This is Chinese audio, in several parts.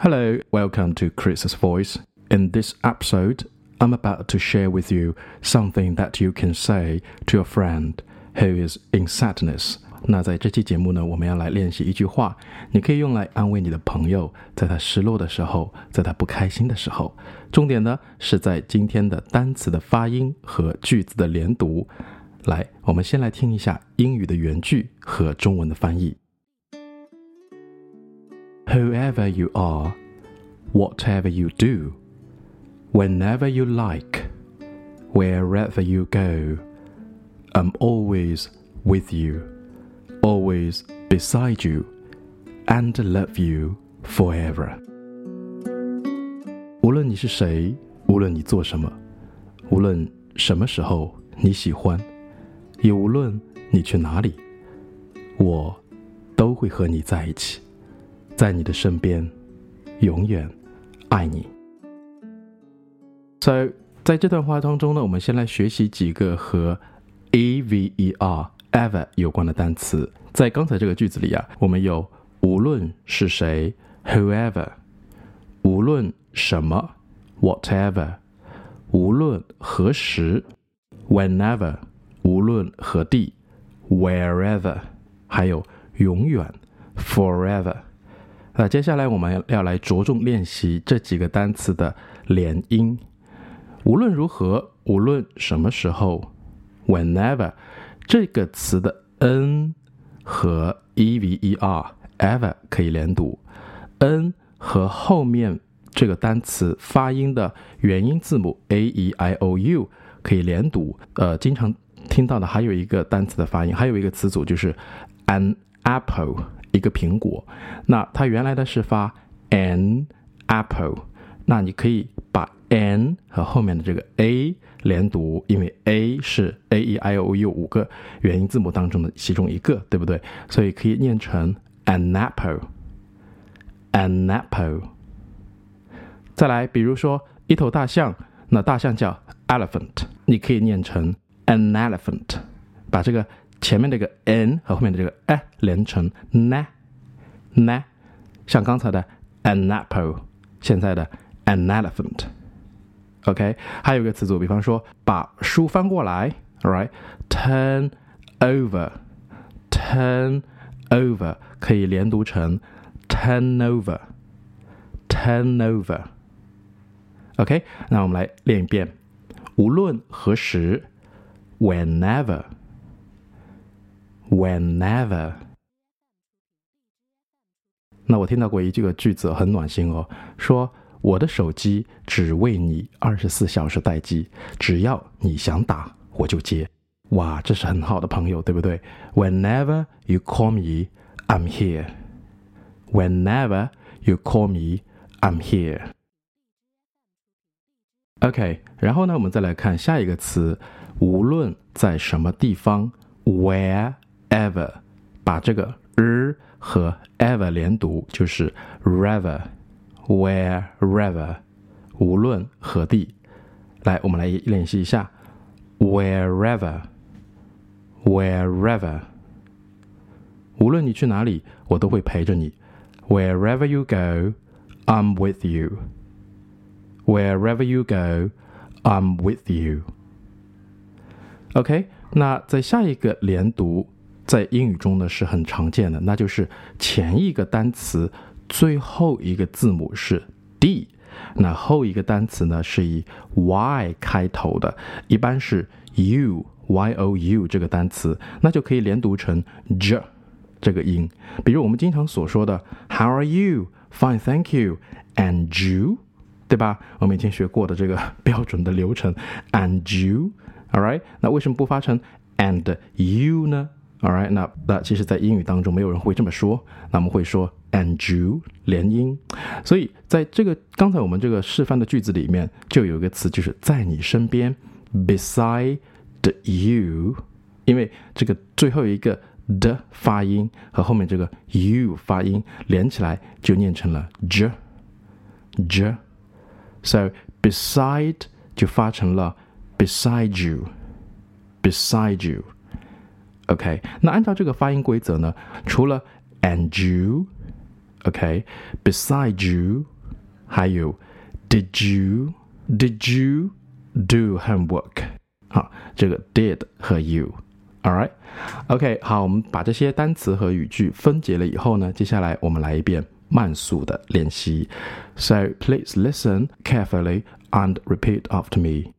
Hello, welcome to Chris's Voice. In this episode, I'm about to share with you something that you can say to your friend who is in sadness. 那在这期节目呢，我们要来练习一句话，你可以用来安慰你的朋友，在他失落的时候，在他不开心的时候。重点呢是在今天的单词的发音和句子的连读。来，我们先来听一下英语的原句和中文的翻译。Whoever you are, whatever you do, whenever you like, wherever you go, I'm always with you, always beside you, and love you forever. 无论你是谁，无论你做什么，无论什么时候你喜欢，也无论你去哪里，我都会和你在一起。 在你的身边，永远爱你。So，在这段话当中呢，我们先来学习几个和 e v e r ever 有关的单词。在刚才这个句子里啊，我们有无论是谁 whoever，无论什么 whatever，无论何时 whenever，无论何地 wherever，还有永远 forever。那接下来我们要来着重练习这几个单词的连音。无论如何，无论什么时候，whenever 这个词的 n 和 e v e r ever 可以连读，n 和后面这个单词发音的元音字母 a e i o u 可以连读。呃，经常听到的还有一个单词的发音，还有一个词组就是 an apple。一个苹果，那它原来的是发 an apple，那你可以把 an 和后面的这个 a 连读，因为 a 是 a e i o u 五个元音字母当中的其中一个，对不对？所以可以念成 an apple，an apple。再来，比如说一头大象，那大象叫 elephant，你可以念成 an elephant，把这个。前面这个 n 和后面的这个 a 连成 na na，像刚才的 an apple，现在的 an elephant。OK，还有一个词组，比方说把书翻过来，all right，turn over，turn over 可以连读成 turn over，turn over。OK，那我们来练一遍，无论何时，whenever。 Whenever，那我听到过一句个句子很暖心哦，说我的手机只为你二十四小时待机，只要你想打我就接。哇，这是很好的朋友，对不对？Whenever you call me, I'm here. Whenever you call me, I'm here. OK，然后呢，我们再来看下一个词，无论在什么地方，Where。ever，把这个 r 和 ever 连读，就是 rever，wherever，无论何地。来，我们来练习一下，wherever，wherever，无论你去哪里，我都会陪着你。Wherever you go, I'm with you. Wherever you go, I'm with you. OK，那在下一个连读。 在英语中呢是很常见的，那就是前一个单词最后一个字母是 d，那后一个单词呢是以 y 开头的，一般是 u y o u 这个单词，那就可以连读成 j 这个音。比如我们经常所说的 How are you? Fine, thank you. And you，对吧？我们以前学过的这个标准的流程。And you，all right？那为什么不发成 and you 呢？All right，那那其实，在英语当中，没有人会这么说。那我们会说 and you 连音。所以，在这个刚才我们这个示范的句子里面，就有一个词，就是在你身边，beside you。因为这个最后一个的发音和后面这个 you 发音连起来，就念成了 j j。So beside 就发成了 beside you，beside you。OK，那按照这个发音规则呢，除了 and you OK，beside you，还有 Did you Did you do homework？好，这个 did 和 you，All right，OK，好，我们把这些单词和语句分解了以后呢，接下来我们来一遍慢速的练习。So please listen carefully and repeat after me.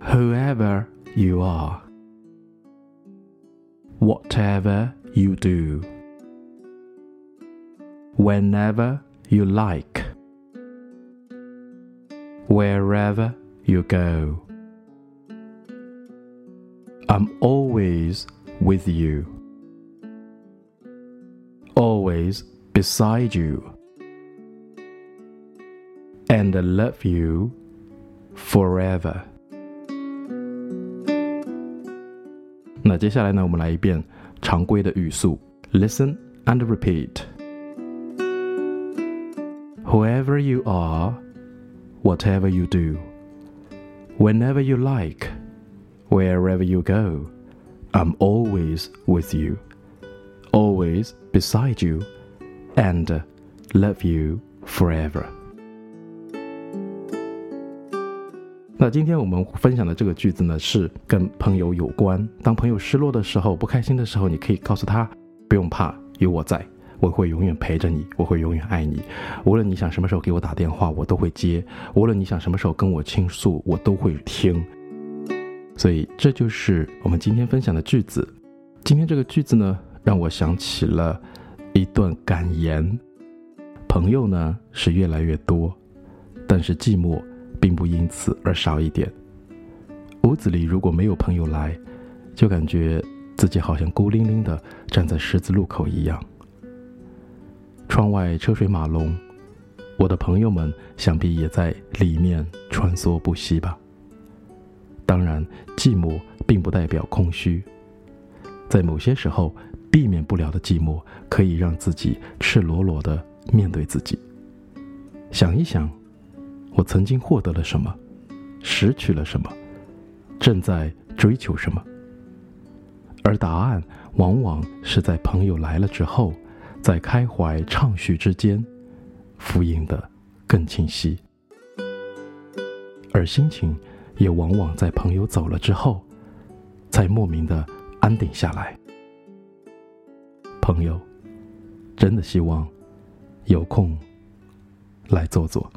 Whoever you are, whatever you do, whenever you like, wherever you go. I'm always with you, always beside you, and I love you forever. 那接下来呢，我们来一遍常规的语速，Listen and repeat. Whoever you are, whatever you do, whenever you like, wherever you go, I'm always with you, always beside you, and love you forever. 那今天我们分享的这个句子呢，是跟朋友有关。当朋友失落的时候、不开心的时候，你可以告诉他，不用怕，有我在，我会永远陪着你，我会永远爱你。无论你想什么时候给我打电话，我都会接；无论你想什么时候跟我倾诉，我都会听。所以这就是我们今天分享的句子。今天这个句子呢，让我想起了一段感言：朋友呢是越来越多，但是寂寞。并不因此而少一点。屋子里如果没有朋友来，就感觉自己好像孤零零的站在十字路口一样。窗外车水马龙，我的朋友们想必也在里面穿梭不息吧。当然，寂寞并不代表空虚，在某些时候，避免不了的寂寞可以让自己赤裸裸的面对自己。想一想。我曾经获得了什么，失去了什么，正在追求什么？而答案往往是在朋友来了之后，在开怀畅叙之间，复印的更清晰。而心情也往往在朋友走了之后，才莫名的安定下来。朋友，真的希望有空来坐坐。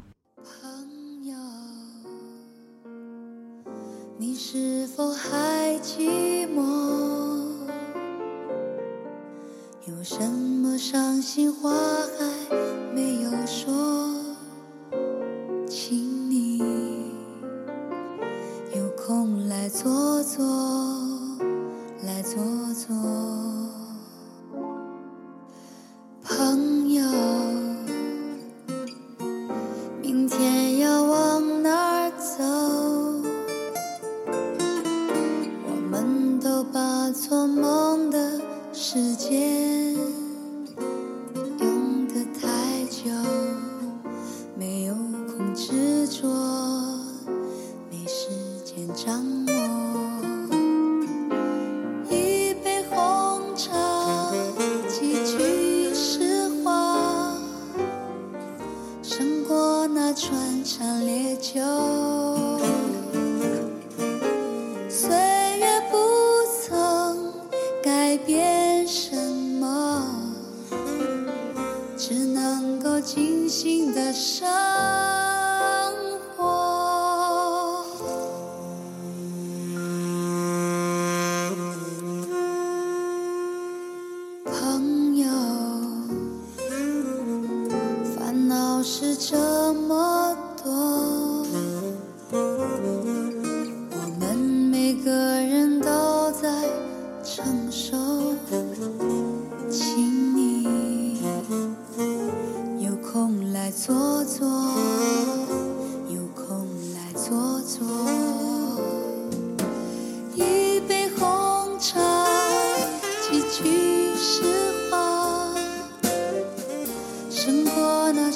是否还寂寞？有什么伤心话还没有说？请你有空来坐坐，来坐坐。只能够尽兴的生。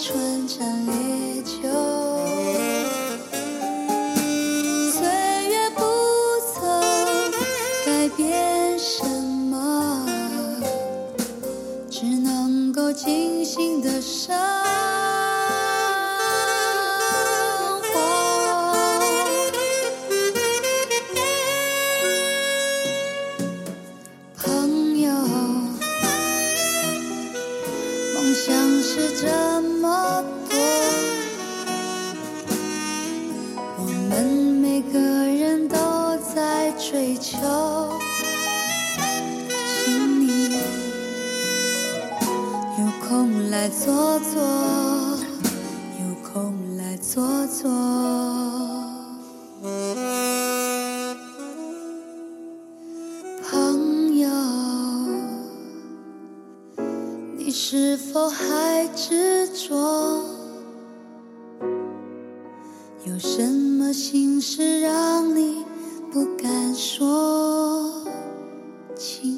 春江一来坐坐，有空来坐坐。朋友，你是否还执着？有什么心事让你不敢说？请